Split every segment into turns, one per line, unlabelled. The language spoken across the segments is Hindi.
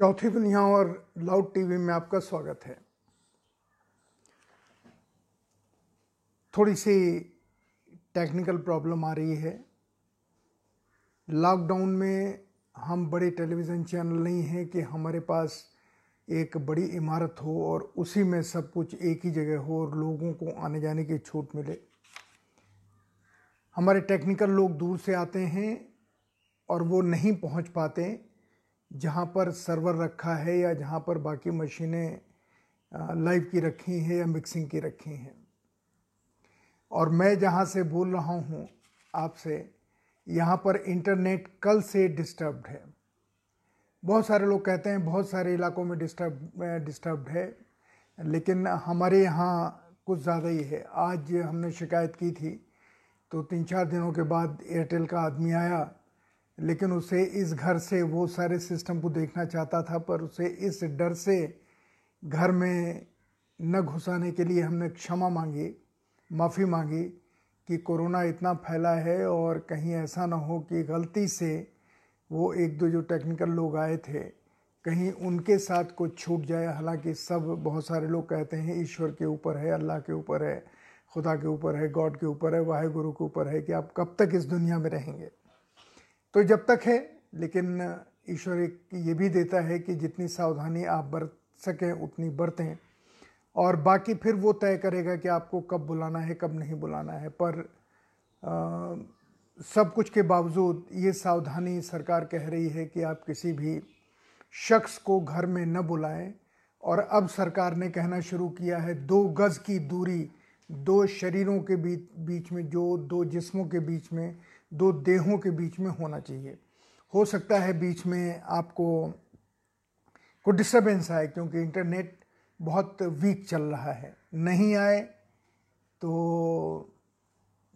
चौथी दुनिया और लाउड टीवी में आपका स्वागत है। थोड़ी सी टेक्निकल प्रॉब्लम आ रही है। लॉकडाउन में हम बड़े टेलीविज़न चैनल नहीं हैं कि हमारे पास एक बड़ी इमारत हो और उसी में सब कुछ एक ही जगह हो और लोगों को आने जाने की छूट मिले। हमारे टेक्निकल लोग दूर से आते हैं और वो नहीं पहुँच पाते। जहाँ पर सर्वर रखा है या जहाँ पर बाकी मशीनें लाइव की रखी हैं या मिक्सिंग की रखी हैं। और मैं जहाँ से बोल रहा हूँ आपसे, यहाँ पर इंटरनेट कल से डिस्टर्ब्ड है। बहुत सारे लोग कहते हैं बहुत सारे इलाकों में डिस्टर्ब डिस्टर्ब्ड है, लेकिन हमारे यहाँ कुछ ज़्यादा ही है। आज हमने शिकायत की थी तो तीन चार दिनों के बाद एयरटेल का आदमी आया लेकिन उसे इस घर से, वो सारे सिस्टम को देखना चाहता था, पर उसे इस डर से घर में न घुसाने के लिए हमने क्षमा मांगी, माफ़ी मांगी कि कोरोना इतना फैला है और कहीं ऐसा ना हो कि गलती से वो एक दो जो टेक्निकल लोग आए थे, कहीं उनके साथ कुछ छूट जाए। हालाँकि सब, बहुत सारे लोग कहते हैं, ईश्वर के ऊपर है, अल्लाह के ऊपर है, खुदा के ऊपर है, गॉड के ऊपर है वाहे गुरु के ऊपर है कि आप कब तक इस दुनिया में रहेंगे। तो जब तक है लेकिन ईश्वर एक ये भी देता है कि जितनी सावधानी आप बरत सकें उतनी बरतें। और बाकी फिर वो तय करेगा कि आपको कब बुलाना है कब नहीं बुलाना है। पर आ, सब कुछ के बावजूद ये सावधानी सरकार कह रही है कि आप किसी भी शख्स को घर में न बुलाएँ। और अब सरकार ने कहना शुरू किया है दो गज़ की दूरी दो शरीरों के बीच बीच में जो दो जिस्मों के बीच में दो देहों के बीच में होना चाहिए। हो सकता है बीच में आपको को डिस्टर्बेंस आए क्योंकि इंटरनेट बहुत वीक चल रहा है। नहीं आए तो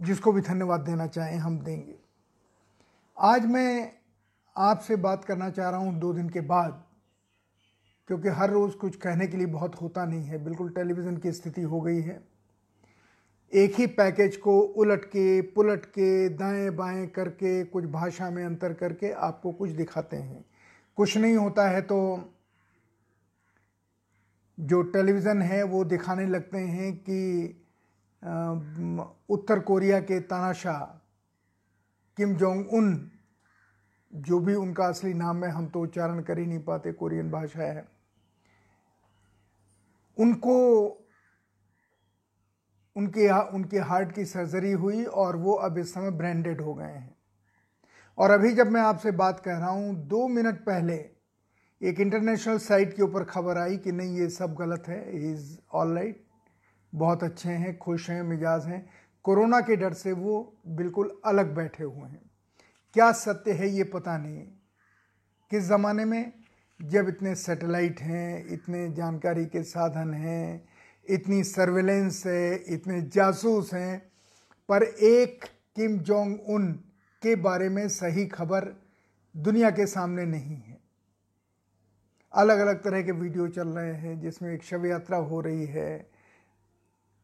जिसको भी धन्यवाद देना चाहें हम देंगे। आज मैं आपसे बात करना चाह रहा हूँ दो दिन के बाद, क्योंकि हर रोज़ कुछ कहने के लिए बहुत होता नहीं है। बिल्कुल टेलीविज़न की स्थिति हो गई है। एक ही पैकेज को उलट के पुलट के दाएँ बाएँ करके, कुछ भाषा में अंतर करके आपको कुछ दिखाते हैं। कुछ नहीं होता है तो जो टेलीविज़न है वो दिखाने लगते हैं कि उत्तर कोरिया के तानाशाह किम जोंग उन जो भी उनका असली नाम है, हम तो उच्चारण कर ही नहीं पाते, कोरियन भाषा है। उनको उनके उनके हार्ट की सर्जरी हुई और वो अब इस समय ब्रांडेड हो गए हैं। और अभी जब मैं आपसे बात कर रहा हूँ, दो मिनट पहले एक इंटरनेशनल साइट के ऊपर खबर आई कि नहीं, ये सब गलत है इज़ ऑल राइट बहुत अच्छे हैं, खुश हैं, मिजाज हैं। कोरोना के डर से वो बिल्कुल अलग बैठे हुए हैं। क्या सत्य है ये पता नहीं। किस ज़माने में? जब इतने सैटेलाइट हैं, इतने जानकारी के साधन हैं इतनी सर्वेलेंस है, इतने जासूस हैं, पर एक किम जोंग उन के बारे में सही खबर दुनिया के सामने नहीं है। अलग अलग तरह के वीडियो चल रहे हैं, जिसमें एक शव यात्रा हो रही है।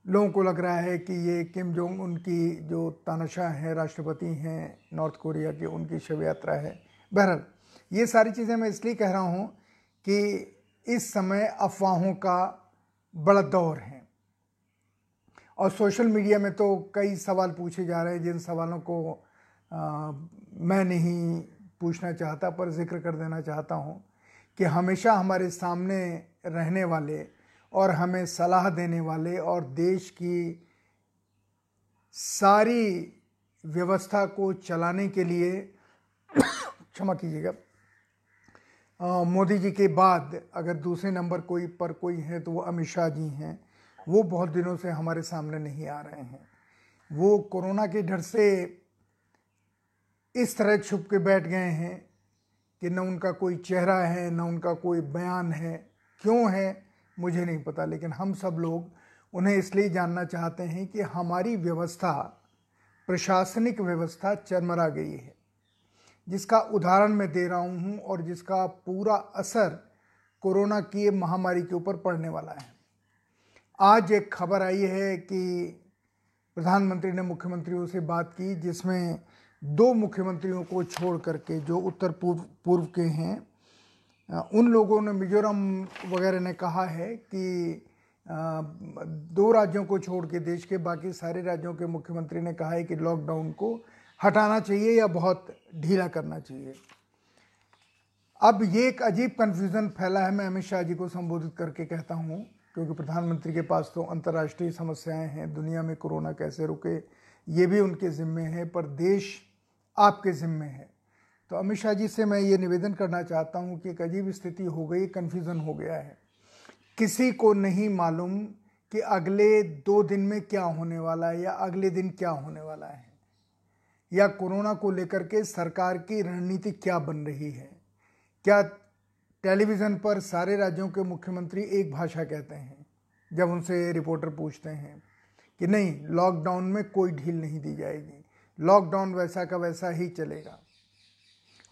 लोगों को लग रहा है कि ये किम जोंग उनकी जो तानाशाह हैं, राष्ट्रपति हैं, नॉर्थ कोरिया की, उनकी शव यात्रा है। बहरहाल, ये सारी चीज़ें मैं इसलिए कह रहा हूँ कि इस समय अफवाहों का बड़ा दौर है। और सोशल मीडिया में तो कई सवाल पूछे जा रहे हैं जिन सवालों को आ, मैं नहीं पूछना चाहता पर ज़िक्र कर देना चाहता हूँ कि हमेशा हमारे सामने रहने वाले और हमें सलाह देने वाले और देश की सारी व्यवस्था को चलाने के लिए क्षमा कीजिएगा। मोदी जी के बाद अगर दूसरे नंबर कोई पर कोई है तो वो अमित शाह जी हैं। वो बहुत दिनों से हमारे सामने नहीं आ रहे हैं। वो कोरोना के डर से इस तरह छुप के बैठ गए हैं कि न उनका कोई चेहरा है, न उनका कोई बयान है। क्यों है? मुझे नहीं पता, लेकिन हम सब लोग उन्हें इसलिए जानना चाहते हैं कि हमारी व्यवस्था, प्रशासनिक व्यवस्था चरमरा गई है। जिसका उदाहरण मैं दे रहा हूँ और जिसका पूरा असर कोरोना की महामारी के ऊपर पड़ने वाला है। आज एक खबर आई है कि प्रधानमंत्री ने मुख्यमंत्रियों से बात की, जिसमें दो मुख्यमंत्रियों को छोड़ करके, जो उत्तर पूर्व पूर्व के हैं, उन लोगों ने, मिजोरम वगैरह ने कहा है कि दो राज्यों को छोड़ के, देश के बाकी सारे राज्यों के मुख्यमंत्री ने कहा है कि लॉकडाउन को हटाना चाहिए या बहुत ढीला करना चाहिए? अब ये एक अजीब कन्फ्यूज़न फैला है, मैं अमित शाह जी को संबोधित करके कहता हूँ, क्योंकि प्रधानमंत्री के पास तो अंतर्राष्ट्रीय समस्याएँ हैं, दुनिया में कोरोना कैसे रुके, ये भी उनके ज़िम्मे है, पर देश आपके ज़िम्मे है। तो अमित शाह जी से मैं ये निवेदन करना चाहता हूँ कि एक अजीब स्थिति हो गई कन्फ्यूज़न हो गया है। किसी को नहीं मालूम कि अगले दो दिन में क्या होने वाला है या अगले दिन क्या होने वाला है। या कोरोना को लेकर के सरकार की रणनीति क्या बन रही है? क्या टेलीविज़न पर सारे राज्यों के मुख्यमंत्री एक भाषा कहते हैं, जब उनसे रिपोर्टर पूछते हैं कि नहीं, लॉकडाउन में कोई ढील नहीं दी जाएगी, लॉकडाउन वैसा का वैसा ही चलेगा?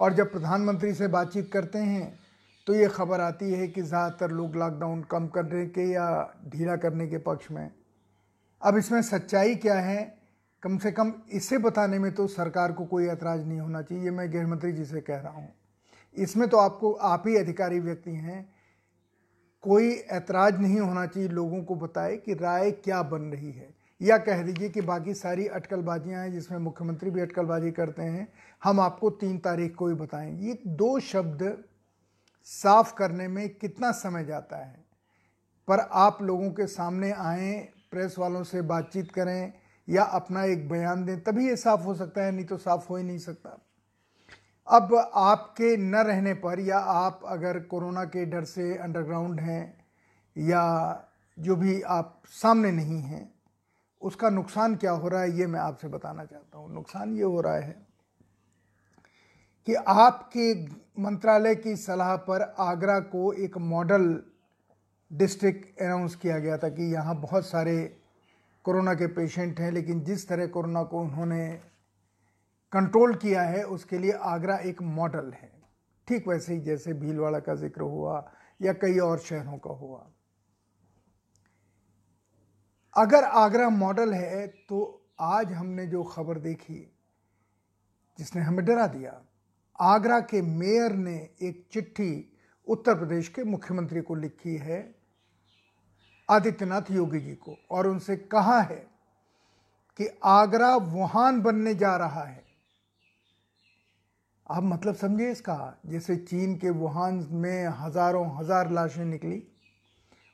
और जब प्रधानमंत्री से बातचीत करते हैं तो ये खबर आती है कि ज़्यादातर लोग लॉकडाउन कम करने के या ढीला करने के पक्ष में। अब इसमें सच्चाई क्या है? कम से कम इसे बताने में तो सरकार को कोई ऐतराज़ नहीं होना चाहिए मैं गृह मंत्री जी से कह रहा हूँ। इसमें तो आपको, आप ही अधिकारी व्यक्ति हैं, कोई ऐतराज़ नहीं होना चाहिए लोगों को बताए कि राय क्या बन रही है। या कह दीजिए कि बाकी सारी अटकलबाजियाँ हैं, जिसमें मुख्यमंत्री भी अटकलबाजी करते हैं, हम आपको तीन तारीख को ही बताएँगे। ये दो शब्द साफ़ करने में कितना समय जाता है? पर आप लोगों के सामने आए, प्रेस वालों से बातचीत करें या अपना एक बयान दें, तभी ये साफ़ हो सकता है, नहीं तो साफ़ हो ही नहीं सकता। अब आपके न रहने पर या आप अगर कोरोना के डर से अंडरग्राउंड हैं या जो भी आप सामने नहीं हैं, उसका नुकसान क्या हो रहा है, ये मैं आपसे बताना चाहता हूँ। नुकसान ये हो रहा है कि आपके मंत्रालय की सलाह पर आगरा को एक मॉडल डिस्ट्रिक्ट अनाउंस किया गया था कि यहाँ बहुत सारे कोरोना के पेशेंट हैं, लेकिन जिस तरह कोरोना को उन्होंने कंट्रोल किया है, उसके लिए आगरा एक मॉडल है। ठीक वैसे ही जैसे भीलवाड़ा का ज़िक्र हुआ, या कई और शहरों का हुआ। अगर आगरा मॉडल है तो आज हमने जो खबर देखी, जिसने हमें डरा दिया। आगरा के मेयर ने एक चिट्ठी उत्तर प्रदेश के मुख्यमंत्री को लिखी है आदित्यनाथ योगी जी को और उनसे कहा है कि आगरा वुहान बनने जा रहा है। आप मतलब समझिए इसका, जैसे चीन के वुहान में हज़ारों हज़ार लाशें निकली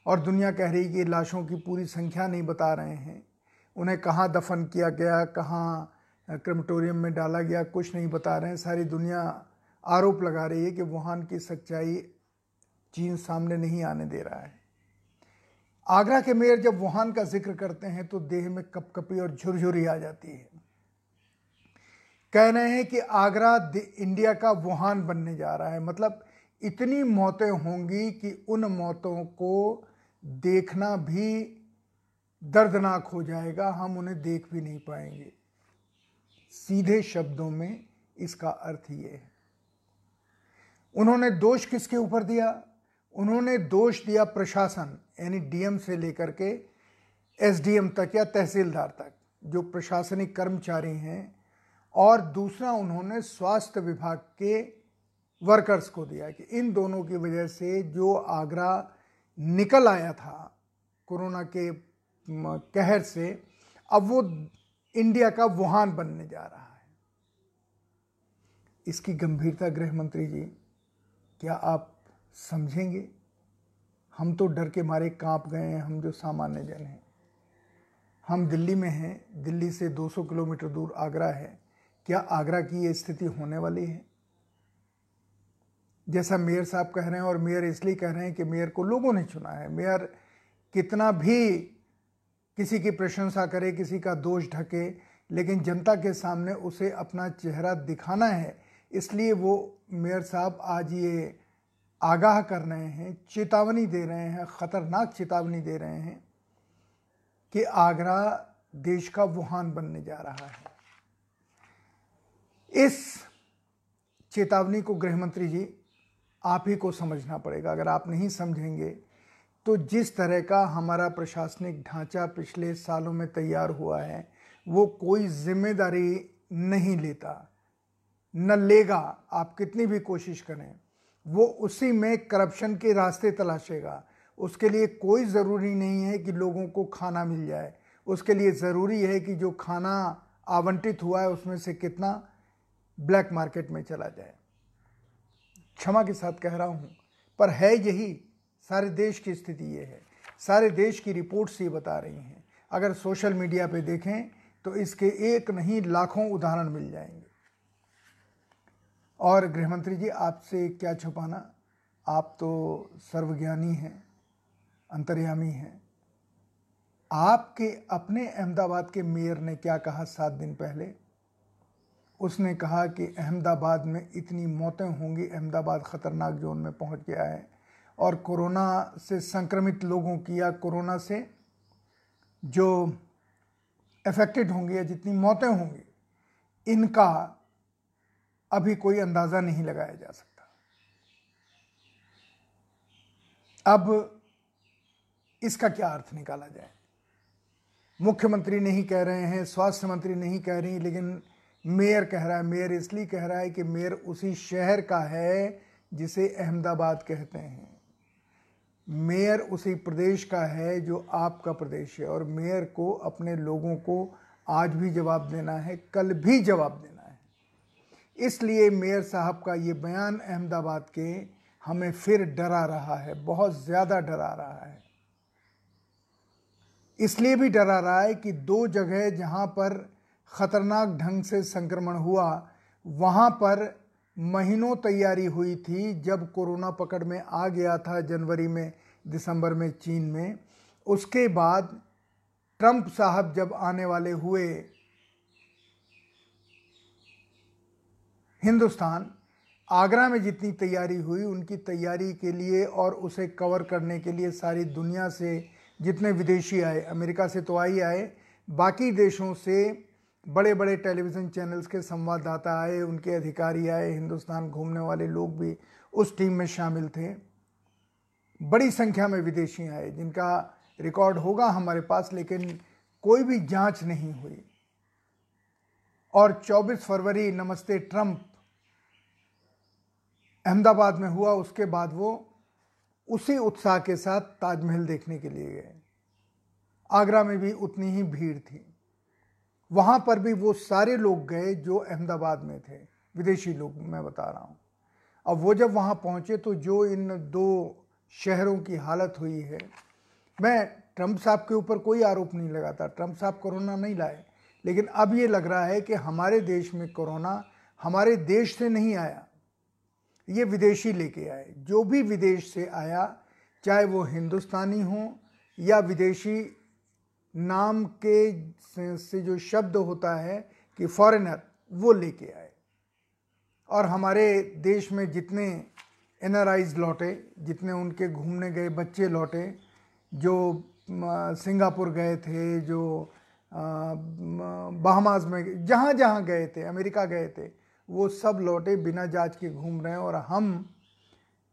और दुनिया कह रही कि लाशों की पूरी संख्या नहीं बता रहे हैं। उन्हें कहाँ दफन किया गया, कहाँ क्रेमेटोरियम में डाला गया, कुछ नहीं बता रहे हैं। सारी दुनिया आरोप लगा रही है कि वुहान की सच्चाई चीन सामने नहीं आने दे रहा है। आगरा के मेयर जब वुहान का ज़िक्र करते हैं तो देह में कपकपी और झुरझुरी आ जाती है। कह रहे हैं कि आगरा इंडिया का वुहान बनने जा रहा है। मतलब इतनी मौतें होंगी कि उन मौतों को देखना भी दर्दनाक हो जाएगा। हम उन्हें देख भी नहीं पाएँगे। सीधे शब्दों में इसका अर्थ ये है। उन्होंने दोष किसके ऊपर दिया? उन्होंने दोष दिया प्रशासन, यानी डीएम से लेकर के एसडीएम तक या तहसीलदार तक, जो प्रशासनिक कर्मचारी हैं। और दूसरा, उन्होंने स्वास्थ्य विभाग के वर्कर्स को दिया कि इन दोनों की वजह से जो आगरा निकल आया था कोरोना के कहर से, अब वो इंडिया का वुहान बनने जा रहा है। इसकी गंभीरता गृह मंत्री जी, क्या आप समझेंगे। हम तो डर के मारे काँप गए हैं, हम जो सामान्य जन हैं। हम दिल्ली में हैं, दिल्ली से 200 किलोमीटर दूर आगरा है। क्या आगरा की ये स्थिति होने वाली है? जैसा मेयर साहब कह रहे हैं और मेयर इसलिए कह रहे हैं कि मेयर को लोगों ने चुना है। मेयर कितना भी किसी की प्रशंसा करे, किसी का दोष ढके, लेकिन जनता के सामने उसे अपना चेहरा दिखाना है। इसलिए वो मेयर साहब आज ये आगाह कर रहे हैं, चेतावनी दे रहे हैं, ख़तरनाक चेतावनी दे रहे हैं कि आगरा देश का वुहान बनने जा रहा है। इस चेतावनी को गृह मंत्री जी, आप ही को समझना पड़ेगा। अगर आप नहीं समझेंगे तो जिस तरह का हमारा प्रशासनिक ढांचा पिछले सालों में तैयार हुआ है, वो कोई ज़िम्मेदारी नहीं लेता। न लेगा, आप कितनी भी कोशिश करें। वो उसी में करप्शन के रास्ते तलाशेगा। उसके लिए कोई ज़रूरी नहीं है कि लोगों को खाना मिल जाए। उसके लिए ज़रूरी है कि जो खाना आवंटित हुआ है, उसमें से कितना ब्लैक मार्केट में चला जाए। क्षमा के साथ कह रहा हूँ, पर है यही, सारे देश की स्थिति ये है। सारे देश की रिपोर्ट्स ये बता रही हैं। अगर सोशल मीडिया पे देखें तो इसके एक नहीं, लाखों उदाहरण मिल जाएँगे। और गृहमंत्री जी, आपसे क्या छुपाना? आप तो सर्वज्ञानी हैं, अंतर्यामी हैं। आपके अपने अहमदाबाद के मेयर ने क्या कहा सात दिन पहले? उसने कहा कि अहमदाबाद में इतनी मौतें होंगी, अहमदाबाद ख़तरनाक जोन में पहुँच गया है और कोरोना से संक्रमित लोगों की या कोरोना से जो अफेक्टेड होंगे या जितनी मौतें होंगी, इनका अभी कोई अंदाज़ा नहीं लगाया जा सकता। अब इसका क्या अर्थ निकाला जाए? मुख्यमंत्री नहीं कह रहे हैं, स्वास्थ्य मंत्री नहीं कह रही, लेकिन मेयर कह रहा है, मेयर इसलिए कह रहा है कि मेयर उसी शहर का है जिसे अहमदाबाद कहते हैं। मेयर उसी प्रदेश का है जो आपका प्रदेश है, और मेयर को अपने लोगों को आज भी जवाब देना है, कल भी जवाब देना इसलिए मेयर साहब का ये बयान अहमदाबाद के हमें फिर डरा रहा है, बहुत ज़्यादा डरा रहा है। इसलिए भी डरा रहा है कि दो जगह जहाँ पर ख़तरनाक ढंग से संक्रमण हुआ, वहाँ पर महीनों तैयारी हुई थी जब कोरोना पकड़ में आ गया था जनवरी में, दिसंबर में, चीन में। उसके बाद ट्रंप साहब जब आने वाले हुए हिंदुस्तान आगरा में जितनी तैयारी हुई, उनकी तैयारी के लिए और उसे कवर करने के लिए सारी दुनिया से जितने विदेशी आए, अमेरिका से तो आई आए, बाकी देशों से बड़े बड़े टेलीविज़न चैनल्स के संवाददाता आए, उनके अधिकारी आए, हिंदुस्तान घूमने वाले लोग भी उस टीम में शामिल थे। बड़ी संख्या में विदेशी आए, जिनका रिकॉर्ड होगा हमारे पास, लेकिन कोई भी जाँच नहीं हुई। और 24 फरवरी, नमस्ते, ट्रंप अहमदाबाद में हुआ, उसके बाद वो उसी उत्साह के साथ ताजमहल देखने के लिए गए। आगरा में भी उतनी ही भीड़ थी। वहाँ पर भी वो सारे लोग गए जो अहमदाबाद में थे। विदेशी लोग, मैं बता रहा हूँ। अब वो जब वहाँ पहुँचे तो जो इन दो शहरों की हालत हुई है, मैं ट्रंप साहब के ऊपर कोई आरोप नहीं लगाता। ट्रंप साहब कोरोना नहीं लाए, लेकिन अब ये लग रहा है कि हमारे देश में कोरोना हमारे देश से नहीं आया। ये विदेशी लेके आए। जो भी विदेश से आया, चाहे वो हिंदुस्तानी हो या विदेशी, नाम के से जो शब्द होता है कि फॉरेनर वो लेके आए। और हमारे देश में जितने एन लौटे, जितने उनके घूमने गए बच्चे लौटे, जो सिंगापुर गए थे, जो बहमाज में जहाँ जहाँ गए थे, अमेरिका गए थे वो सब लौटे बिना जाँच के घूम रहे हैं और हम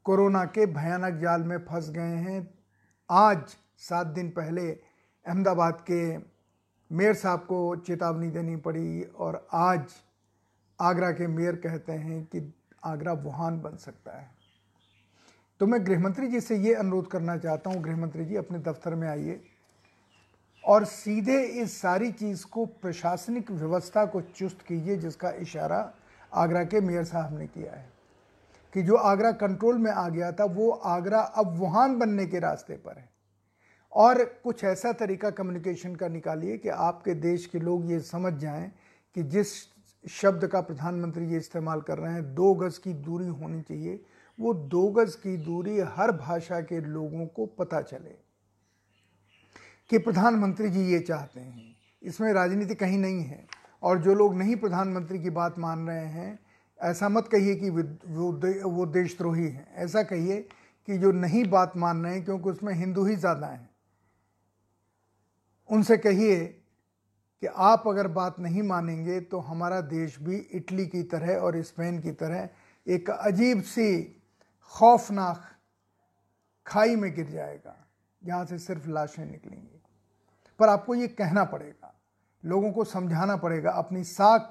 कोरोना के भयानक जाल में फंस गए हैं। आज, सात दिन पहले, अहमदाबाद के मेयर साहब को चेतावनी देनी पड़ी और आज आगरा के मेयर कहते हैं कि आगरा वुहान बन सकता है। तो मैं गृहमंत्री जी से ये अनुरोध करना चाहता हूँ, गृहमंत्री जी अपने दफ्तर में आइए और सीधे इस सारी चीज़ को प्रशासनिक व्यवस्था को चुस्त कीजिए जिसका इशारा आगरा के मेयर साहब ने किया है कि जो आगरा कंट्रोल में आ गया था, वो आगरा अब वुहान बनने के रास्ते पर है। और कुछ ऐसा तरीका कम्युनिकेशन का निकालिए कि आपके देश के लोग ये समझ जाएँ कि जिस शब्द का प्रधानमंत्री ये इस्तेमाल कर रहे हैं, दो गज़ की दूरी होनी चाहिए। वो दो गज़ की दूरी हर भाषा के लोगों को पता चले कि प्रधानमंत्री जी ये चाहते हैं। इसमें राजनीति कहीं नहीं है। और जो लोग नहीं प्रधानमंत्री की बात मान रहे हैं, ऐसा मत कहिए कि वो वो देशद्रोही हैं। ऐसा कहिए कि जो नहीं बात मान रहे हैं, क्योंकि उसमें हिंदू ही ज़्यादा हैं। उनसे कहिए कि आप अगर बात नहीं मानेंगे तो हमारा देश भी इटली की तरह और स्पेन की तरह एक अजीब सी खौफनाक खाई में गिर जाएगा। जहाँ से सिर्फ़ लाशें निकलेंगी। पर आपको ये कहना पड़ेगा लोगों को समझाना पड़ेगा, अपनी साख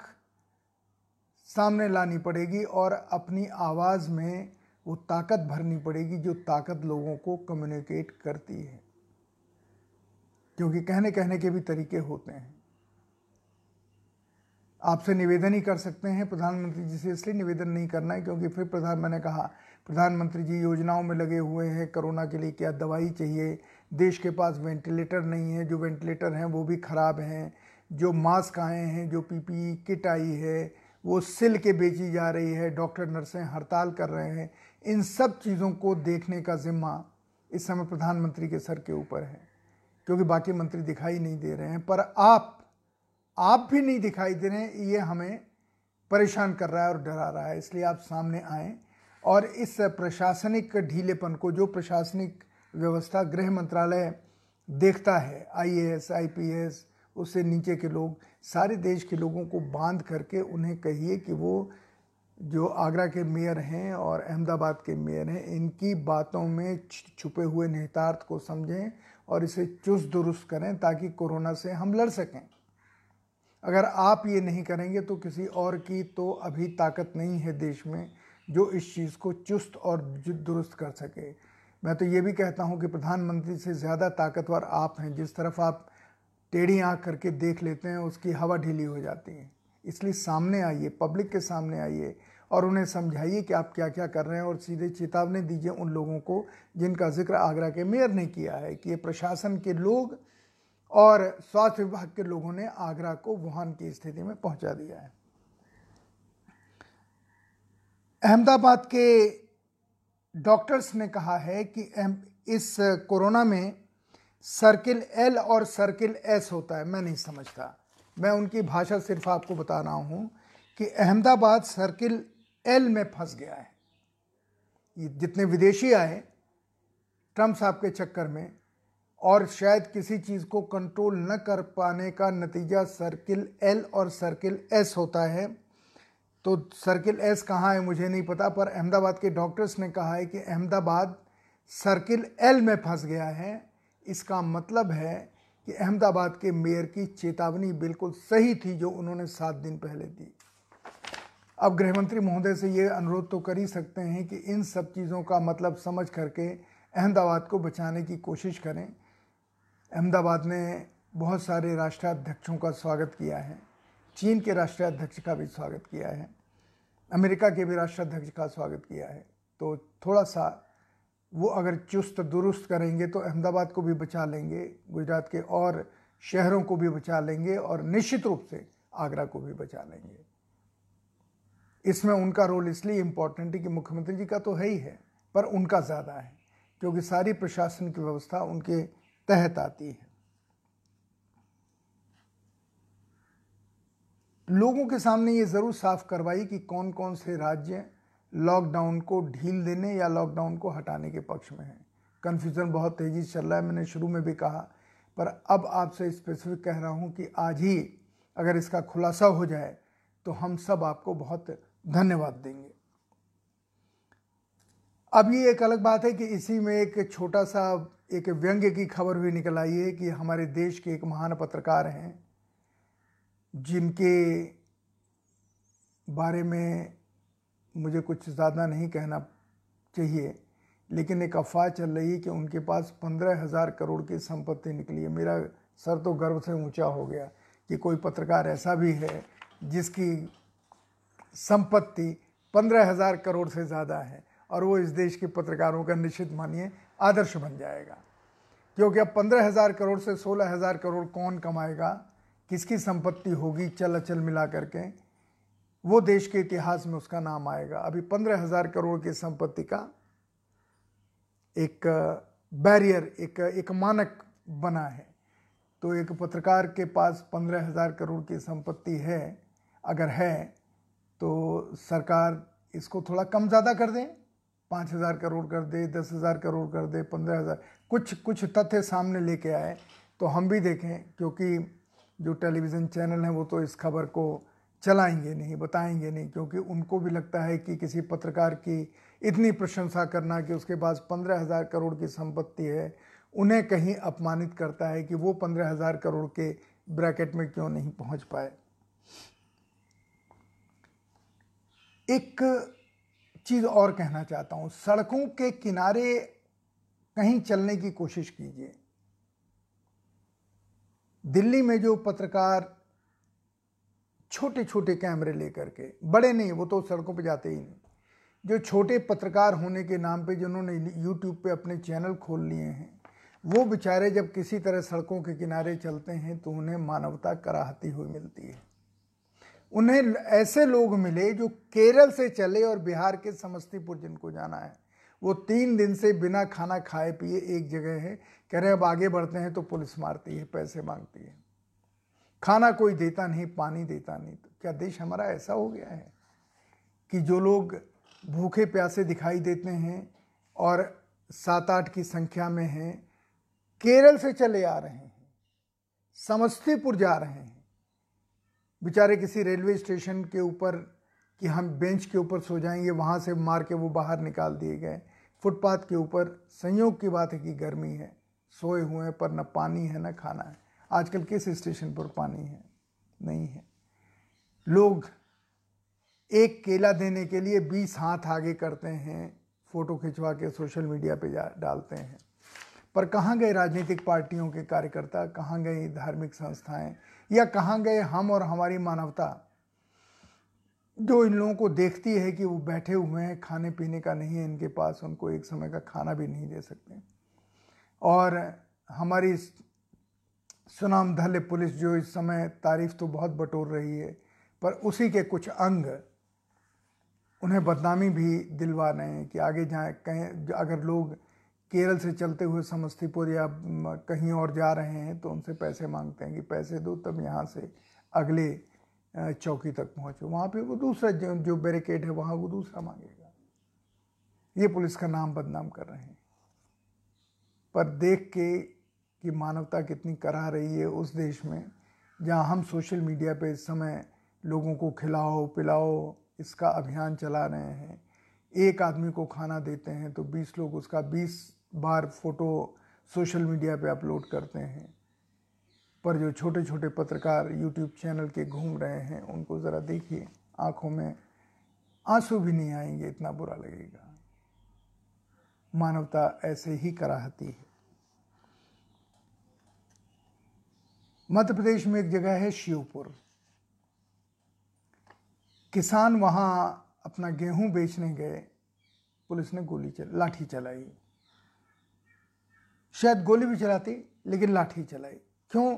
सामने लानी पड़ेगी और अपनी आवाज़ में वो ताकत भरनी पड़ेगी जो ताकत लोगों को कम्युनिकेट करती है। क्योंकि कहने कहने के भी तरीके होते हैं। आपसे निवेदन ही कर सकते हैं, प्रधानमंत्री जी से इसलिए निवेदन नहीं करना है क्योंकि फिर प्रधान, मैंने कहा, प्रधानमंत्री जी योजनाओं में लगे हुए हैं, कोरोना के लिए क्या दवाई चाहिए, देश के पास वेंटिलेटर नहीं है, जो वेंटिलेटर हैं वो भी ख़राब हैं जो मास्क आए हैं जो पीपीई किट आई है वो सिल के बेची जा रही है डॉक्टर नर्सें हड़ताल कर रहे हैं। इन सब चीज़ों को देखने का जिम्मा इस समय प्रधानमंत्री के सर के ऊपर है क्योंकि बाकी मंत्री दिखाई नहीं दे रहे हैं। पर आप आप भी नहीं दिखाई दे रहे हैं ये हमें परेशान कर रहा है और डरा रहा है इसलिए आप सामने आए और इस प्रशासनिक ढीलेपन को जो प्रशासनिक व्यवस्था गृह मंत्रालय देखता है आईएएस, आईपीएस, उससे नीचे के लोग, सारे देश के लोगों को बाँध करके उन्हें कहिए कि वो जो आगरा के मेयर हैं और अहमदाबाद के मेयर हैं, इनकी बातों में छुपे हुए निहितार्थ को समझें और इसे चुस्त दुरुस्त करें ताकि कोरोना से हम लड़ सकें। अगर आप ये नहीं करेंगे तो किसी और की तो अभी ताकत नहीं है देश में जो इस चीज़ को चुस्त और दुरुस्त कर सके। मैं तो ये भी कहता हूँ कि प्रधानमंत्री से ज़्यादा ताकतवर आप हैं, जिस तरफ़ आप टेढ़ी आँख करके देख लेते हैं, उसकी हवा ढीली हो जाती है। इसलिए सामने आइए, पब्लिक के सामने आइए और उन्हें समझाइए कि आप क्या क्या कर रहे हैं और सीधे चेतावनी दीजिए उन लोगों को जिनका ज़िक्र आगरा के मेयर ने किया है कि ये प्रशासन के लोग और स्वास्थ्य विभाग के लोगों ने आगरा को वुहान की स्थिति में पहुँचा दिया है। अहमदाबाद के डॉक्टर्स ने कहा है कि इस कोरोना में सर्किल एल और सर्किल एस होता है, मैं नहीं समझता। मैं उनकी भाषा सिर्फ़ आपको बता रहा हूँ कि अहमदाबाद सर्किल एल में फंस गया है। ये जितने विदेशी आए, ट्रंप साहब के चक्कर में, और शायद किसी चीज़ को कंट्रोल न कर पाने का नतीजा सर्किल एल और सर्किल एस होता है। तो सर्किल एस कहाँ है मुझे नहीं पता, पर अहमदाबाद के डॉक्टर्स ने कहा है कि अहमदाबाद सर्किल एल में फंस गया है। इसका मतलब है कि अहमदाबाद के मेयर की चेतावनी बिल्कुल सही थी जो उन्होंने सात दिन पहले दी। अब गृहमंत्री महोदय से ये अनुरोध तो कर ही सकते हैं कि इन सब चीज़ों का मतलब समझ करके अहमदाबाद को बचाने की कोशिश करें। अहमदाबाद ने बहुत सारे राष्ट्राध्यक्षों का स्वागत किया है। चीन के राष्ट्राध्यक्ष का भी स्वागत किया है। अमेरिका के भी राष्ट्राध्यक्ष का स्वागत किया है। तो थोड़ा सा वो अगर चुस्त दुरुस्त करेंगे तो अहमदाबाद को भी बचा लेंगे, गुजरात के और शहरों को भी बचा लेंगे और निश्चित रूप से आगरा को भी बचा लेंगे। इसमें उनका रोल इसलिए इम्पोर्टेंट है कि मुख्यमंत्री जी का तो है ही है, पर उनका ज़्यादा है, क्योंकि सारी प्रशासन की व्यवस्था उनके तहत आती है। लोगों के सामने ये ज़रूर साफ़ करवाई कि कौन कौन से राज्य लॉकडाउन को ढील देने या लॉकडाउन को हटाने के पक्ष में है। कन्फ्यूज़न बहुत तेज़ी से चल रहा है, मैंने शुरू में भी कहा। पर अब आपसे स्पेसिफिक कह रहा हूँ कि आज ही अगर इसका खुलासा हो जाए तो हम सब आपको बहुत धन्यवाद देंगे। अब ये एक अलग बात है कि इसी में एक छोटा सा, एक व्यंग्य की खबर भी निकल आई है कि हमारे देश के एक महान पत्रकार हैं, जिनके बारे में मुझे कुछ ज़्यादा नहीं कहना चाहिए, लेकिन एक अफवाह चल रही है कि उनके पास पंद्रह हज़ार करोड़ की संपत्ति निकली है। मेरा सर तो गर्व से ऊँचा हो गया कि कोई पत्रकार ऐसा भी है जिसकी संपत्ति पंद्रह हज़ार करोड़ से ज़्यादा है और वो इस देश के पत्रकारों का निश्चित मानिए आदर्श बन जाएगा। क्योंकि अब पंद्रह हज़ार करोड़ से सोलह हज़ार करोड़ कौन कमाएगा? किसकी संपत्ति होगी? चल अचल मिला करके वो देश के इतिहास में उसका नाम आएगा। अभी पंद्रह हज़ार करोड़ की संपत्ति का एक बैरियर, एक एक मानक बना है। तो एक पत्रकार के पास पंद्रह हज़ार करोड़ की संपत्ति है, अगर है तो सरकार इसको थोड़ा कम ज़्यादा कर दें। पाँच हज़ार करोड़ कर दे, दस हज़ार करोड़ कर दे, पंद्रह हज़ार। कुछ कुछ तथ्य सामने लेके आए तो हम भी देखें, क्योंकि जो टेलीविज़न चैनल हैं, वो तो इस खबर को चलाएँगे नहीं, बताएँगे नहीं, क्योंकि उनको भी लगता है कि किसी पत्रकार की इतनी प्रशंसा करना कि उसके पास पंद्रह हज़ार करोड़ की संपत्ति है, उन्हें कहीं अपमानित करता है कि वो पंद्रह हज़ार करोड़ के ब्रैकेट में क्यों नहीं पहुँच पाए। एक चीज़ और कहना चाहता हूँ, सड़कों के किनारे कहीं चलने की कोशिश कीजिए। दिल्ली में जो पत्रकार छोटे छोटे कैमरे लेकर के। बड़े नहीं, वो तो सड़कों पे जाते ही नहीं। जो छोटे पत्रकार होने के नाम पे जिन्होंने यूट्यूब पे अपने चैनल खोल लिए हैं, वो बेचारे जब किसी तरह सड़कों के किनारे चलते हैं तो उन्हें मानवता कराहती हुई मिलती है। उन्हें ऐसे लोग मिले जो केरल से चले और बिहार के समस्तीपुर जिनको जाना है। वो तीन दिन से बिना खाना खाए पिए एक जगह है। कह रहे अब आगे बढ़ते हैं तो पुलिस मारती है, पैसे मांगती है। खाना कोई देता नहीं, पानी देता नहीं। तो क्या देश हमारा ऐसा हो गया है कि जो लोग भूखे प्यासे दिखाई देते हैं और सात आठ की संख्या में हैं, केरल से चले आ रहे हैं, समस्तीपुर जा रहे हैं। बेचारे किसी रेलवे स्टेशन के ऊपर कि हम बेंच के ऊपर सो जाएँगे, वहाँ से मार के वो बाहर निकाल दिए गए। फुटपाथ के ऊपर, संयोग की बात है कि गर्मी है, सोए हुए हैं पर न पानी है, न खाना है। आजकल किस स्टेशन पर पानी है? नहीं है। लोग एक केला देने के लिए बीस हाथ आगे करते हैं, फ़ोटो खिंचवा के सोशल मीडिया पे डालते हैं। पर कहाँ गए राजनीतिक पार्टियों के कार्यकर्ता? कहाँ गए धार्मिक संस्थाएँ? या कहाँ गए हम और हमारी मानवता? जो इन लोगों को देखती है कि वो बैठे हुए हैं, खाने पीने का नहीं है इनके पास, उनको एक समय का खाना भी नहीं दे सकते। और हमारी सुनाम धल्य पुलिस जो इस समय तारीफ़ तो बहुत बटोर रही है पर उसी के कुछ अंग उन्हें बदनामी भी दिलवा रहे हैं कि आगे जाए कहें अगर लोग केरल से चलते हुए समस्तीपुर या कहीं और जा रहे हैं तो उनसे पैसे मांगते हैं कि पैसे दो तब यहाँ से अगले चौकी तक पहुँचो। वहाँ पे वो दूसरा जो, जो बैरिकेड है वहाँ वो दूसरा मांगेगा। ये पुलिस का नाम बदनाम कर रहे हैं। पर देख के कि मानवता कितनी करा रही है उस देश में, जहाँ हम सोशल मीडिया पे इस समय लोगों को खिलाओ, पिलाओ, इसका अभियान चला रहे हैं। एक आदमी को खाना देते हैं तो 20 लोग उसका 20 बार फ़ोटो सोशल मीडिया पे अपलोड करते हैं। पर जो छोटे छोटे पत्रकार यूट्यूब चैनल के घूम रहे हैं, उनको ज़रा देखिए, आँखों में आँसू भी नहीं आएँगे, इतना बुरा लगेगा। मानवता ऐसे ही कराहती है। मध्य प्रदेश में एक जगह है शिवपुर। किसान वहाँ अपना गेहूँ बेचने गए। पुलिस ने गोली चल, लाठी चलाई। शायद गोली भी चलाती, लेकिन लाठी चलाई। क्यों?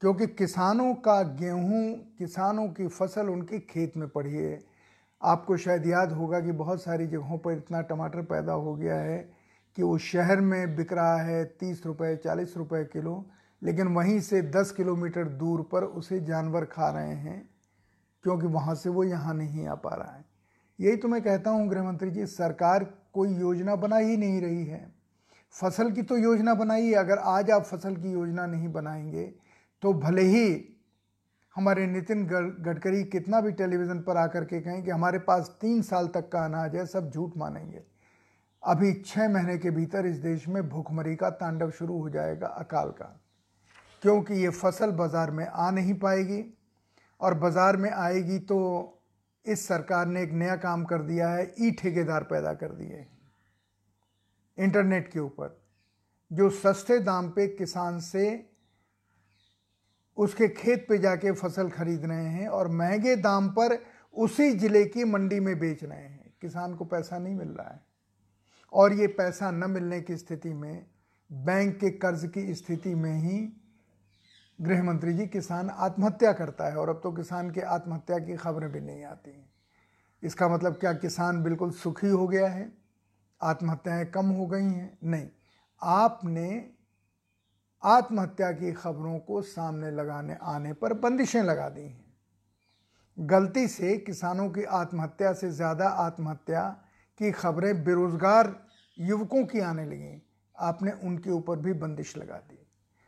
क्योंकि किसानों का गेहूँ, किसानों की फ़सल उनके खेत में पड़ी है। आपको शायद याद होगा कि बहुत सारी जगहों पर इतना टमाटर पैदा हो गया है कि वो शहर में बिक रहा है, तीस रुपये चालीस रुपये किलो। लेकिन वहीं से दस किलोमीटर दूर पर उसे जानवर खा रहे हैं, क्योंकि वहाँ से वो यहाँ नहीं आ पा रहा है। यही तो मैं कहता हूँ, गृहमंत्री जी, सरकार कोई योजना बना ही नहीं रही है। फ़सल की तो योजना बनाई है अगर आज आप फ़सल की योजना नहीं बनाएँगे तो भले ही हमारे नितिन गडकरी कितना भी टेलीविज़न पर आकर के कहें कि हमारे पास तीन साल तक का अनाज है, सब झूठ मानेंगे। अभी छः महीने के भीतर इस देश में भूखमरी का तांडव शुरू हो जाएगा अकाल का। क्योंकि ये फ़सल बाज़ार में आ नहीं पाएगी और बाज़ार में आएगी तो इस सरकार ने एक नया काम कर दिया है ई ठेकेदार पैदा कर दिए इंटरनेट के ऊपर। जो सस्ते दाम पे किसान से उसके खेत पे जाके फ़सल खरीद रहे हैं और महँगे दाम पर उसी ज़िले की मंडी में बेच रहे हैं। किसान को पैसा नहीं मिल रहा है। और ये पैसा न मिलने की स्थिति में, बैंक के कर्ज की स्थिति में ही गृह मंत्री जी, किसान आत्महत्या करता है और अब तो किसान के आत्महत्या की खबरें भी नहीं आती हैं। इसका मतलब क्या किसान बिल्कुल सुखी हो गया है? आत्महत्याएँ कम हो गई हैं? नहीं। आपने आत्महत्या की खबरों को सामने लगाने, आने पर बंदिशें लगा दी हैं। गलती से किसानों की आत्महत्या से ज़्यादा आत्महत्या की खबरें बेरोज़गार युवकों की आने लगी आपने उनके ऊपर भी बंदिश लगा दी।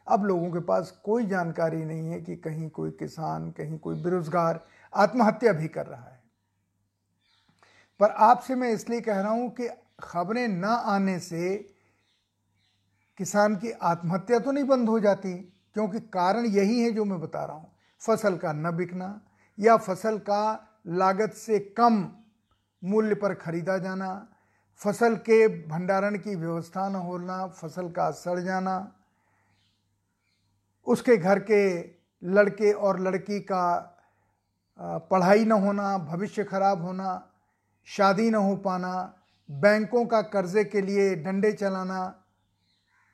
अब लोगों के पास कोई जानकारी नहीं है कि कहीं कोई किसान, कहीं कोई बेरोज़गार आत्महत्या भी कर रहा है। पर आपसे मैं इसलिए कह रहा हूँ कि खबरें ना आने से किसान की आत्महत्या तो नहीं बंद हो जाती, क्योंकि कारण यही है जो मैं बता रहा हूँ। फ़सल का न बिकना या फ़सल का लागत से कम मूल्य पर खरीदा जाना, फ़सल के भंडारण की व्यवस्था न होना, फ़सल का सड़ जाना उसके घर के लड़के और लड़की का पढ़ाई न होना, भविष्य खराब होना, शादी न हो पाना, बैंकों का कर्जे के लिए डंडे चलाना,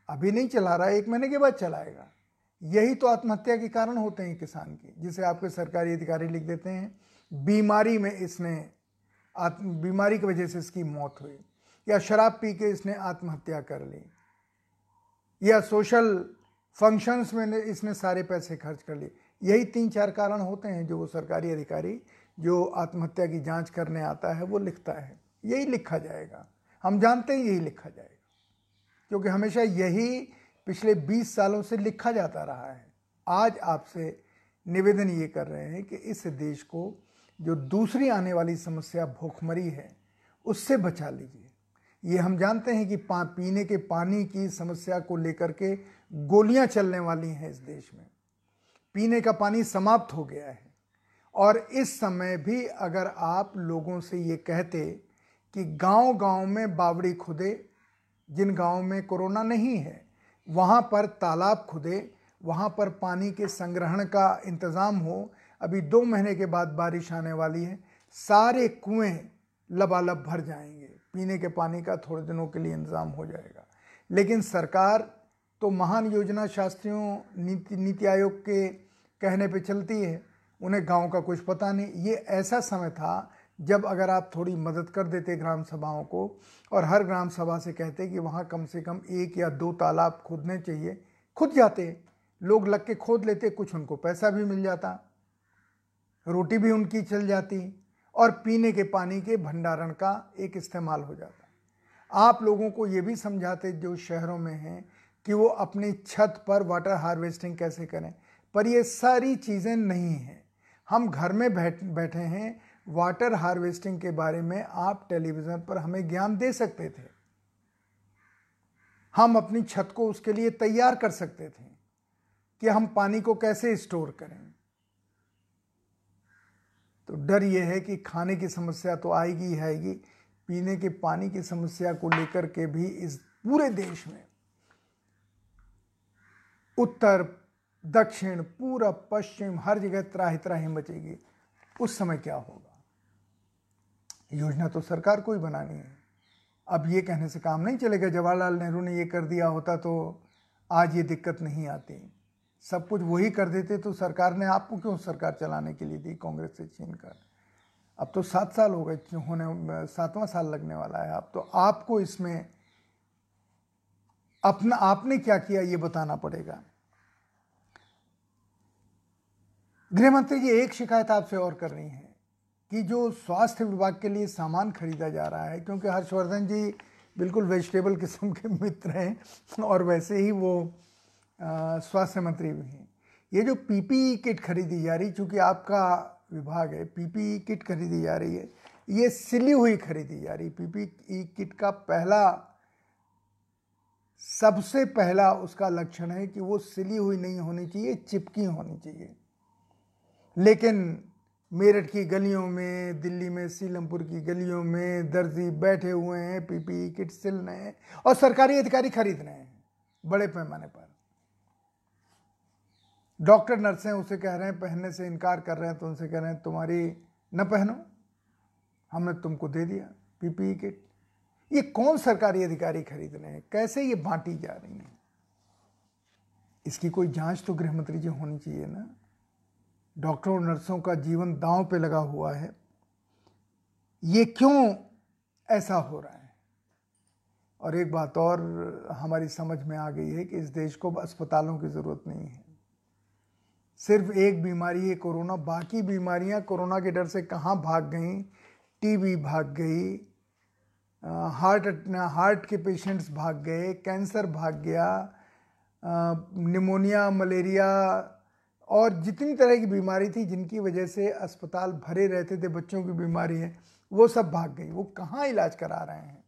अभी नहीं चला रहा, एक महीने के बाद चलाएगा। यही तो आत्महत्या के कारण होते हैं किसान के, जिसे आपके सरकारी अधिकारी लिख देते हैं, बीमारी में इसने बीमारी की वजह से इसकी मौत हुई, या शराब पी के इसने आत्महत्या कर ली, या सोशल फ़ंक्शंस में इसने सारे पैसे खर्च कर लिए। यही तीन चार कारण होते हैं जो वो सरकारी अधिकारी, जो आत्महत्या की जाँच करने आता है, वो लिखता है। यही लिखा जाएगा। हम जानते हैं यही लिखा जाएगा। क्योंकि हमेशा यही पिछले 20 सालों से लिखा जाता रहा है। आज आपसे निवेदन ये कर रहे हैं कि इस देश को जो दूसरी आने वाली समस्या भूखमरी है, उससे बचा लीजिए। ये हम जानते हैं कि पीने के पानी की समस्या को लेकर के गोलियाँ चलने वाली हैं इस देश में। पीने का पानी समाप्त हो गया है। और इस समय भी अगर आप लोगों से ये कहते कि गाँव गाँव में बावड़ी खुदे, जिन गाँव में कोरोना नहीं है, वहाँ पर तालाब खुदे, वहाँ पर पानी के संग्रहण का इंतज़ाम हो, अभी दो महीने के बाद बारिश आने वाली है, सारे कुएँ लबालब भर जाएँगे। पीने के पानी का थोड़े दिनों के लिए इंतज़ाम हो जाएगा। लेकिन सरकार तो महान योजना शास्त्रियों नीति नीति आयोग के कहने पे चलती है। उन्हें गाँव का कुछ पता नहीं। ये ऐसा समय था जब अगर आप थोड़ी मदद कर देते ग्राम सभाओं को और हर ग्राम सभा से कहते कि वहाँ कम से कम एक या दो तालाब खोदने चाहिए, खुद जाते। लोग लग के खोद लेते, कुछ उनको पैसा भी मिल जाता। रोटी भी उनकी चल जाती और पीने के पानी के भंडारण का एक इस्तेमाल हो जाता। आप लोगों को ये भी समझाते, जो शहरों में हैं कि वो अपनी छत पर वाटर हार्वेस्टिंग कैसे करें। पर ये सारी चीज़ें नहीं हैं। हम घर में बैठ, बैठे हैं वाटर हार्वेस्टिंग के बारे में आप टेलीविज़न पर हमें ज्ञान दे सकते थे। हम अपनी छत को उसके लिए तैयार कर सकते थे कि हम पानी को कैसे स्टोर करें। तो डर यह है कि खाने की समस्या तो आएगी ही आएगी, पीने के पानी की समस्या को लेकर के भी इस पूरे देश में उत्तर, दक्षिण, पूरब, पश्चिम, हर जगह त्राही त्राही मचेगी उस समय क्या होगा? योजना तो सरकार को ही बनानी है। अब ये कहने से काम नहीं चलेगा। जवाहरलाल नेहरू ने ये कर दिया होता तो आज ये दिक्कत नहीं आती। सब कुछ वही कर देते तो सरकार ने आपको क्यों सरकार चलाने के लिए दी कांग्रेस से छीन कर अब तो सात साल हो गए, होने, सातवां साल लगने वाला है। अब तो आपको इसमें अपना आपने क्या किया ये बताना पड़ेगा। गृहमंत्री जी, एक शिकायत आपसे और करनी है कि जो स्वास्थ्य विभाग के लिए सामान खरीदा जा रहा है, क्योंकि हर्षवर्धन जी बिल्कुल वेजिटेबल किस्म के मित्र हैं और वैसे ही वो स्वास्थ्य मंत्री भी हैं। ये जो पीपीई किट खरीदी जा रही, चूँकि आपका विभाग है, पीपीई किट खरीदी जा रही है, ये सिली हुई खरीदी जा रही। पीपीई किट का पहला सबसे पहला उसका लक्षण है कि वो सिली हुई नहीं होनी चाहिए, चिपकी होनी चाहिए। लेकिन मेरठ की गलियों में, दिल्ली में, सीलमपुर की गलियों में दर्जी बैठे हुए हैं, पीपी किट सिल रहे हैं और सरकारी अधिकारी खरीद रहे हैं बड़े पैमाने पर। डॉक्टर नर्सें उसे कह रहे हैं, पहनने से इनकार कर रहे हैं तो उनसे कह रहे हैं, तुम्हारी न पहनो, हमने तुमको दे दिया पीपीई किट। ये कौन सरकारी अधिकारी खरीद रहे हैं? कैसे ये बांटी जा रही हैं? इसकी कोई जाँच तो गृह मंत्री जी होनी चाहिए ना? डॉक्टरों और नर्सों का जीवन दांव पे लगा हुआ है। ये क्यों ऐसा हो रहा है? और एक बात और हमारी समझ में आ गई है कि इस देश को अस्पतालों की ज़रूरत नहीं है। सिर्फ़ एक बीमारी है कोरोना, बाकी बीमारियाँ कोरोना के डर से कहाँ भाग गई? टीबी भाग गई हार्ट हार्ट के पेशेंट्स भाग गए, कैंसर भाग गया निमोनिया, मलेरिया और जितनी तरह की बीमारी थी जिनकी वजह से अस्पताल भरे रहते थे, बच्चों की बीमारी है, वो सब भाग गई। वो कहाँ इलाज करा रहे हैं?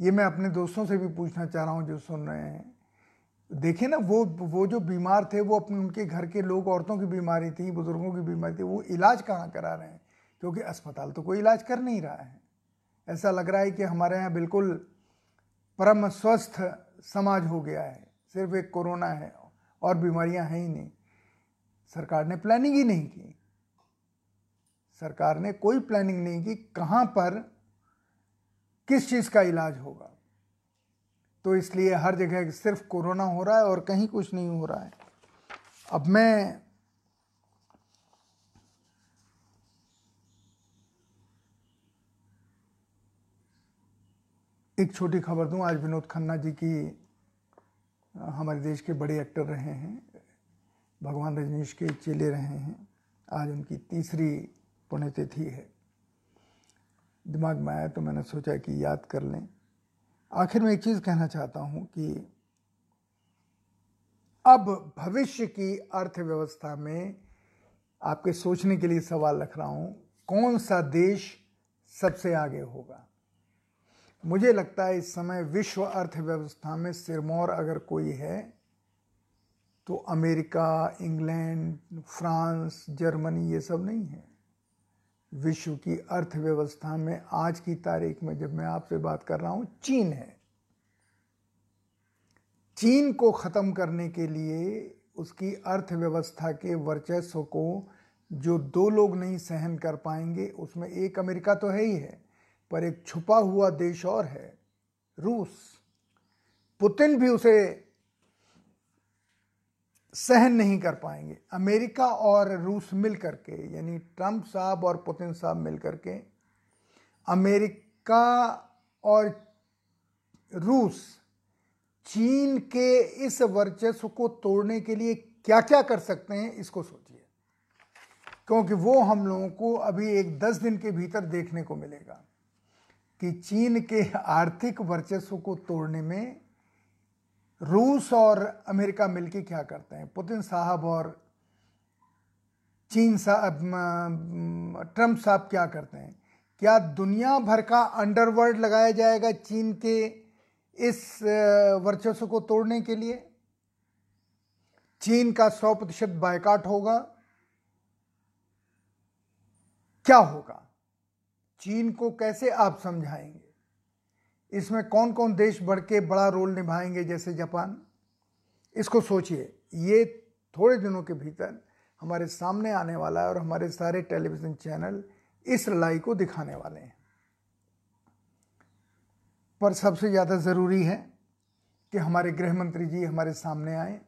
ये मैं अपने दोस्तों से भी पूछना चाह रहा हूँ जो सुन रहे हैं। देखे ना, वो वो जो बीमार थे, वो अपने, उनके घर के लोग, औरतों की बीमारी थी, बुज़ुर्गों की बीमारी थी, वो इलाज कहाँ करा रहे हैं? क्योंकि अस्पताल तो कोई इलाज कर नहीं रहा है। ऐसा लग रहा है कि हमारे यहाँ बिल्कुल परम स्वस्थ समाज हो गया है। सिर्फ़ एक कोरोना है और बीमारियाँ हैं ही नहीं। सरकार ने प्लानिंग ही नहीं की। सरकार ने कोई प्लानिंग नहीं की कहाँ पर किस चीज़ का इलाज होगा। तो इसलिए हर जगह सिर्फ़ कोरोना हो रहा है और कहीं कुछ नहीं हो रहा है। अब मैं एक छोटी खबर दूँ, आज विनोद खन्ना जी की हमारे देश के बड़े एक्टर रहे हैं, भगवान रजनीश के चेले रहे हैं, आज उनकी तीसरी पुण्यतिथि है। दिमाग में आया तो मैंने सोचा कि याद कर लें। आखिर में एक चीज़ कहना चाहता हूँ कि अब भविष्य की अर्थव्यवस्था में आपके सोचने के लिए सवाल रख रहा हूँ, कौन सा देश सबसे आगे होगा? मुझे लगता है इस समय विश्व अर्थव्यवस्था में सिरमौर अगर कोई है तो अमेरिका, इंग्लैंड, फ्रांस, जर्मनी ये सब नहीं है। विश्व की अर्थव्यवस्था में आज की तारीख में जब मैं आपसे बात कर रहा हूँ, चीन है। चीन को ख़त्म करने के लिए उसकी अर्थव्यवस्था के वर्चस्व को जो दो लोग नहीं सहन कर पाएँगे, उसमें एक अमेरिका तो है ही है। पर एक छुपा हुआ देश और है, रूस। पुतिन भी उसे सहन नहीं कर पाएँगे। अमेरिका और रूस मिल करके यानी ट्रंप साहब और पुतिन साहब मिल करके अमेरिका और रूस चीन के इस वर्चस्व को तोड़ने के लिए क्या क्या कर सकते हैं, इसको सोचिए। क्योंकि वो हम लोगों को अभी एक दस दिन के भीतर देखने को मिलेगा। कि चीन के आर्थिक वर्चस्व को तोड़ने में रूस और अमेरिका मिलकर क्या करते हैं? पुतिन साहब और चीन साहब ट्रंप साहब क्या करते हैं? क्या दुनिया भर का अंडरवर्ल्ड लगाया जाएगा चीन के इस वर्चस्व को तोड़ने के लिए? चीन का सौ प्रतिशत बायकाट होगा। क्या होगा? चीन को कैसे आप समझाएँगे? इसमें कौन कौन देश बढ़ के बड़ा रोल निभाएँगे जैसे जापान? इसको सोचिए। ये थोड़े दिनों के भीतर हमारे सामने आने वाला है और हमारे सारे टेलीविज़न चैनल इस लड़ाई को दिखाने वाले हैं। पर सबसे ज़्यादा ज़रूरी है कि हमारे गृह मंत्री जी हमारे सामने आए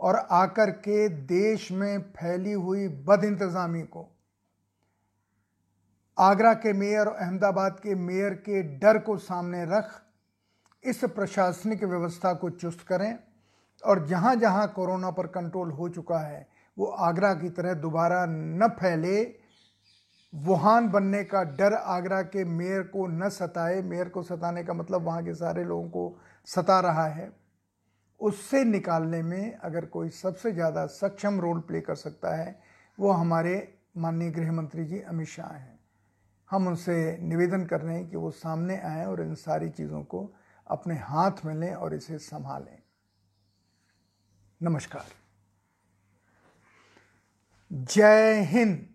और आकर के देश में फैली हुई बद इंतज़ामी को आगरा के मेयर और अहमदाबाद के मेयर के डर को सामने रख, इस प्रशासनिक व्यवस्था को चुस्त करें और जहाँ जहाँ कोरोना पर कंट्रोल हो चुका है, वो आगरा की तरह दोबारा न फैले। वुहान बनने का डर आगरा के मेयर को न सताए। मेयर को सताने का मतलब वहाँ के सारे लोगों को सता रहा है। उससे निकालने में अगर कोई सबसे ज़्यादा सक्षम रोल प्ले कर सकता है, वो हमारे माननीय गृह मंत्री जी अमित शाह हैं। हम उनसे निवेदन कर रहे हैं कि वो सामने आए और इन सारी चीज़ों को अपने हाथ में लें और इसे संभालें। नमस्कार। जय हिंद।